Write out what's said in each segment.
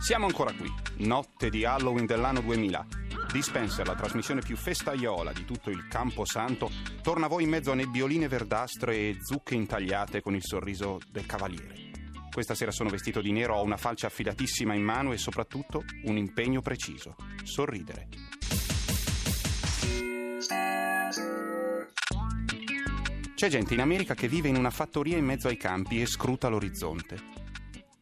Siamo ancora qui, notte di Halloween dell'anno 2000. Dispenser, la trasmissione più festaiola di tutto il Campo Santo, torna a voi in mezzo a nebbioline verdastre e zucche intagliate con il sorriso del cavaliere. Questa sera sono vestito di nero, ho una falce affilatissima in mano e soprattutto un impegno preciso: sorridere. C'è gente in America che vive in una fattoria in mezzo ai campi e scruta l'orizzonte.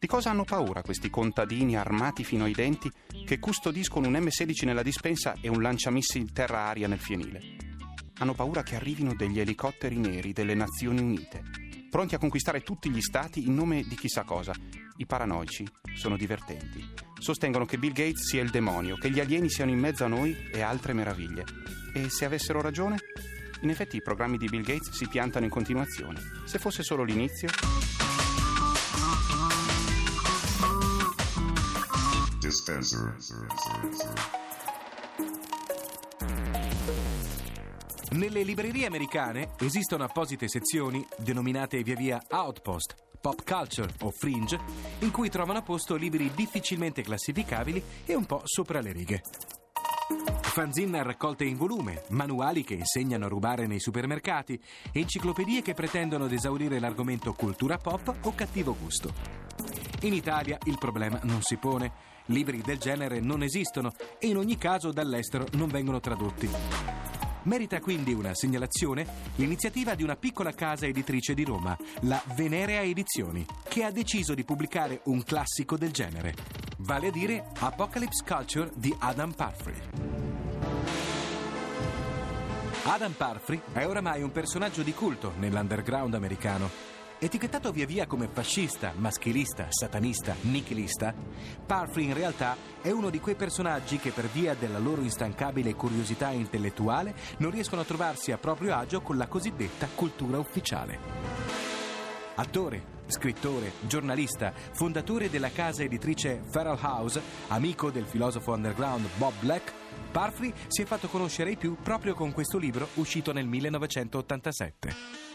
Di cosa hanno paura questi contadini armati fino ai denti che custodiscono un M16 nella dispensa e un lanciamissili terra-aria nel fienile? Hanno paura che arrivino degli elicotteri neri delle Nazioni Unite, pronti a conquistare tutti gli stati in nome di chissà cosa. I paranoici sono divertenti. Sostengono che Bill Gates sia il demonio, che gli alieni siano in mezzo a noi e altre meraviglie. E se avessero ragione? In effetti i programmi di Bill Gates si piantano in continuazione. Se fosse solo l'inizio... Dispenser. Nelle librerie americane esistono apposite sezioni, denominate via via Outpost, Pop Culture o Fringe, in cui trovano posto libri difficilmente classificabili e un po' sopra le righe. Fanzine a raccolte in volume, manuali che insegnano a rubare nei supermercati, enciclopedie che pretendono ad esaurire l'argomento cultura pop o cattivo gusto. In Italia il problema non si pone, libri del genere non esistono e in ogni caso dall'estero non vengono tradotti. Merita quindi una segnalazione l'iniziativa di una piccola casa editrice di Roma, la Venerea Edizioni, che ha deciso di pubblicare un classico del genere, vale a dire Apocalypse Culture di Adam Parfrey. Adam Parfrey è oramai un personaggio di culto nell'underground americano. Etichettato via via come fascista, maschilista, satanista, nichilista, Parfrey in realtà è uno di quei personaggi che per via della loro instancabile curiosità intellettuale non riescono a trovarsi a proprio agio con la cosiddetta cultura ufficiale. Attore, scrittore, giornalista, fondatore della casa editrice Feral House, amico del filosofo underground Bob Black, Parfrey si è fatto conoscere ai più proprio con questo libro uscito nel 1987.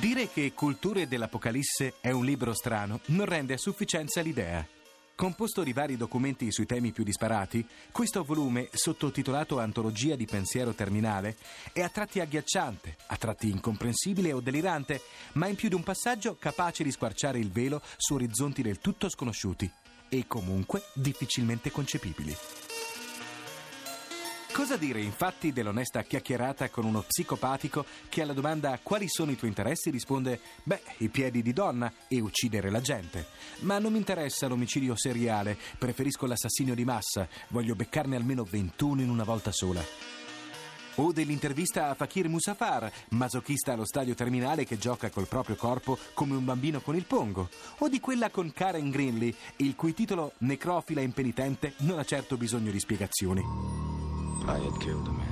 Dire che Culture dell'Apocalisse è un libro strano non rende a sufficienza l'idea. Composto di vari documenti sui temi più disparati, questo volume, sottotitolato Antologia di pensiero terminale, è a tratti agghiacciante, a tratti incomprensibile o delirante, ma in più di un passaggio capace di squarciare il velo su orizzonti del tutto sconosciuti e comunque difficilmente concepibili. Cosa dire infatti dell'onesta chiacchierata con uno psicopatico che alla domanda quali sono i tuoi interessi risponde beh, i piedi di donna e uccidere la gente. Ma non mi interessa l'omicidio seriale, preferisco l'assassinio di massa, voglio beccarne almeno 21 in una volta sola. O dell'intervista a Fakir Musafar, masochista allo stadio terminale che gioca col proprio corpo come un bambino con il pongo. O di quella con Karen Greenlee, il cui titolo Necrofila impenitente non ha certo bisogno di spiegazioni. I had killed a man.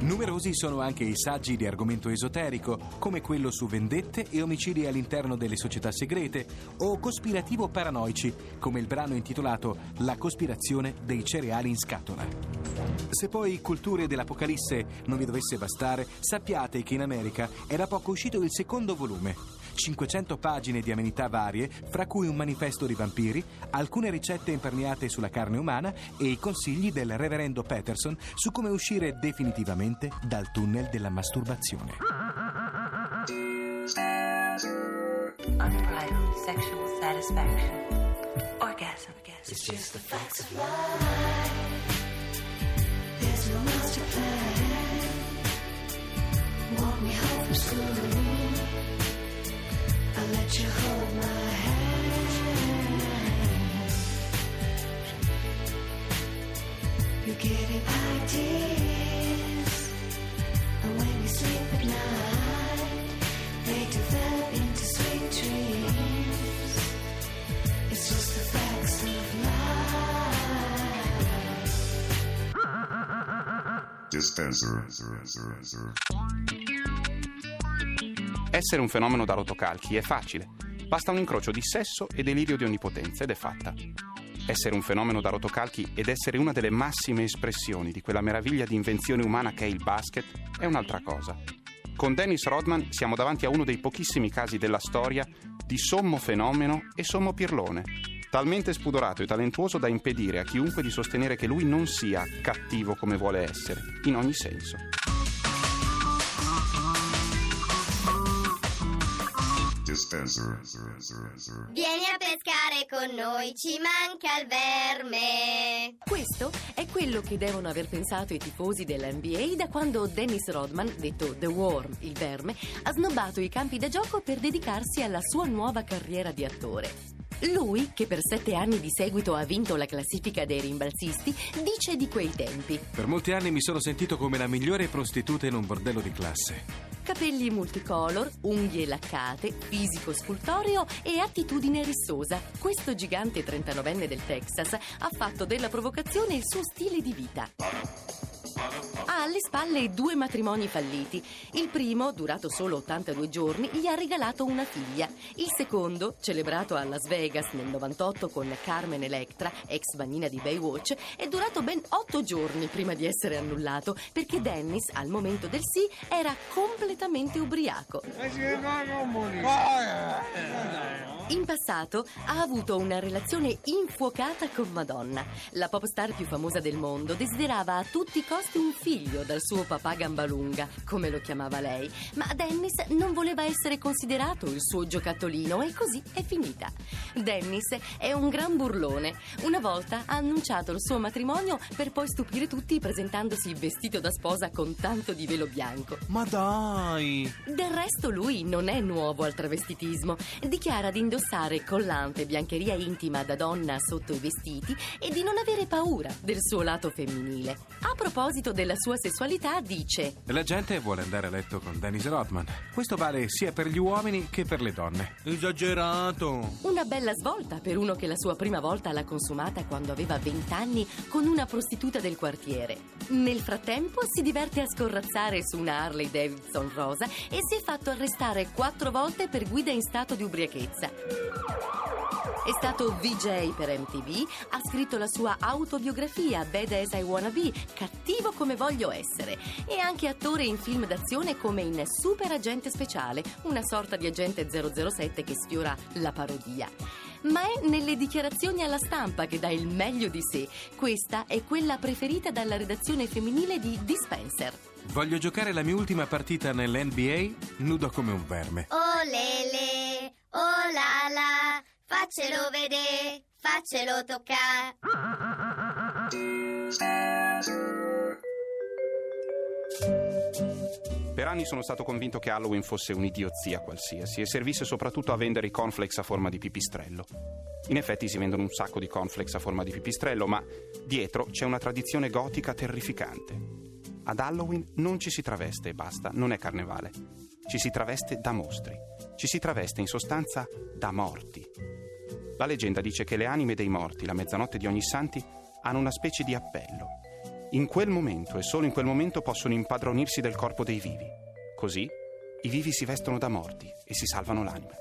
Numerosi sono anche i saggi di argomento esoterico, come quello su vendette e omicidi all'interno delle società segrete, o cospirativo paranoici, come il brano intitolato La cospirazione dei cereali in scatola. Se poi Culture dell'Apocalisse non vi dovesse bastare, sappiate che in America è da poco uscito il secondo volume. 500 pagine di amenità varie, fra cui un manifesto di vampiri, alcune ricette imperniate sulla carne umana e i consigli del reverendo Peterson su come uscire definitivamente dal tunnel della masturbazione. Unbridled sexual satisfaction. Orgasm. It's just the facts of life. There's no master plan. Want me home school. I'll let you hold my hand. You're getting ideas. Dispenser. Essere un fenomeno da rotocalchi è facile. Basta un incrocio di sesso e delirio di onnipotenza ed è fatta. Essere un fenomeno da rotocalchi ed essere una delle massime espressioni di quella meraviglia di invenzione umana che è il basket è un'altra cosa. Con Dennis Rodman siamo davanti a uno dei pochissimi casi della storia di sommo fenomeno e sommo pirlone, talmente spudorato e talentuoso da impedire a chiunque di sostenere che lui non sia cattivo come vuole essere, in ogni senso. Vieni a pescare con noi, ci manca il verme. Questo è quello che devono aver pensato i tifosi dell'NBA da quando Dennis Rodman, detto The Worm, il verme, ha snobbato i campi da gioco per dedicarsi alla sua nuova carriera di attore. Lui, che per sette anni di seguito ha vinto la classifica dei rimbalzisti, dice di quei tempi. Per molti anni mi sono sentito come la migliore prostituta in un bordello di classe. Capelli multicolor, unghie laccate, fisico scultoreo e attitudine rissosa. Questo gigante 39enne del Texas ha fatto della provocazione il suo stile di vita. Ha alle spalle due matrimoni falliti. Il primo, durato solo 82 giorni, gli ha regalato una figlia. Il secondo, celebrato a Las Vegas nel 98 con Carmen Electra, ex bambina di Baywatch, è durato ben 8 giorni prima di essere annullato perché Dennis, al momento del sì, era completamente ubriaco. In passato ha avuto una relazione infuocata con Madonna. La pop star più famosa del mondo desiderava a tutti i costi un figlio dal suo papà Gambalunga, come lo chiamava lei, ma Dennis non voleva essere considerato il suo giocattolino e così è finita. Dennis è un gran burlone. Una volta ha annunciato il suo matrimonio per poi stupire tutti presentandosi vestito da sposa con tanto di velo bianco. Ma dai! Del resto lui non è nuovo al travestitismo. Dichiara di indossare collante e biancheria intima da donna sotto i vestiti e di non avere paura del suo lato femminile. A proposito della sua sessualità dice La gente vuole andare a letto con Dennis Rodman. Questo vale sia per gli uomini che per le donne. Esagerato! una bella svolta per uno che la sua prima volta l'ha consumata quando aveva 20 anni con una prostituta del quartiere. Nel frattempo si diverte a scorrazzare su una Harley Davidson rosa e si è fatto arrestare quattro volte per guida in stato di ubriachezza. È stato VJ per MTV, ha scritto la sua autobiografia Bad as I Wanna Be, cattivo come voglio essere, e anche attore in film d'azione come in Super Agente Speciale, una sorta di agente 007 che sfiora la parodia. Ma è nelle dichiarazioni alla stampa che dà il meglio di sé. Questa è quella preferita dalla redazione femminile di Dispenser. Voglio giocare la mia ultima partita nell'NBA nudo come un verme. Oh lele, faccelo vedere, faccelo toccare. Per anni sono stato convinto che Halloween fosse un'idiozia qualsiasi e servisse soprattutto a vendere i cornflakes a forma di pipistrello. In effetti si vendono un sacco di cornflakes a forma di pipistrello, ma dietro c'è una tradizione gotica terrificante. Ad Halloween non ci si traveste e basta, non è carnevale. Ci si traveste da mostri. Ci si traveste in sostanza da morti. La leggenda dice che le anime dei morti, la mezzanotte di ogni santi, hanno una specie di appello. In quel momento e solo in quel momento possono impadronirsi del corpo dei vivi. Così i vivi si vestono da morti e si salvano l'anima.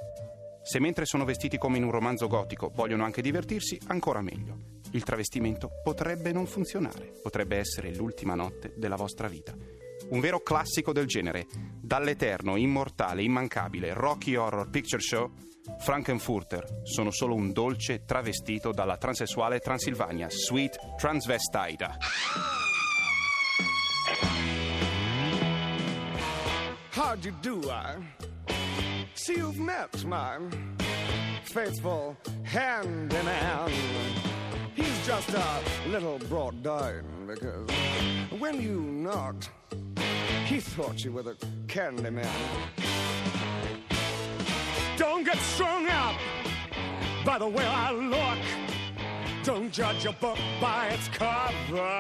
Se mentre sono vestiti come in un romanzo gotico vogliono anche divertirsi, ancora meglio. Il travestimento potrebbe non funzionare, potrebbe essere l'ultima notte della vostra vita. Un vero classico del genere, dall'eterno, immortale, immancabile Rocky Horror Picture Show, Frankenfurter sono solo un dolce travestito dalla transessuale Transilvania, Sweet Transvestida. How'd you do, I? See you've met my faithful handyman. He's just a little brought down because when you knocked, he thought you were the candy man. Don't get strung up by the way I look. Don't judge a book by its cover.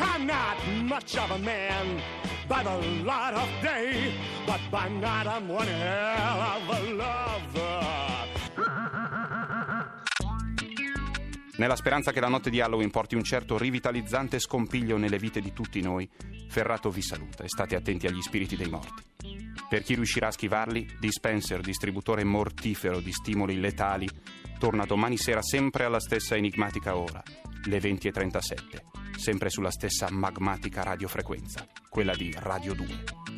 I'm not much of a man by the light of day, but by night I'm one hell of a lover. Nella speranza che la notte di Halloween porti un certo rivitalizzante scompiglio nelle vite di tutti noi, Ferrato vi saluta e state attenti agli spiriti dei morti. Per chi riuscirà a schivarli, Dispenser, distributore mortifero di stimoli letali, torna domani sera sempre alla stessa enigmatica ora, le 20.37, sempre sulla stessa magmatica radiofrequenza, quella di Radio 2.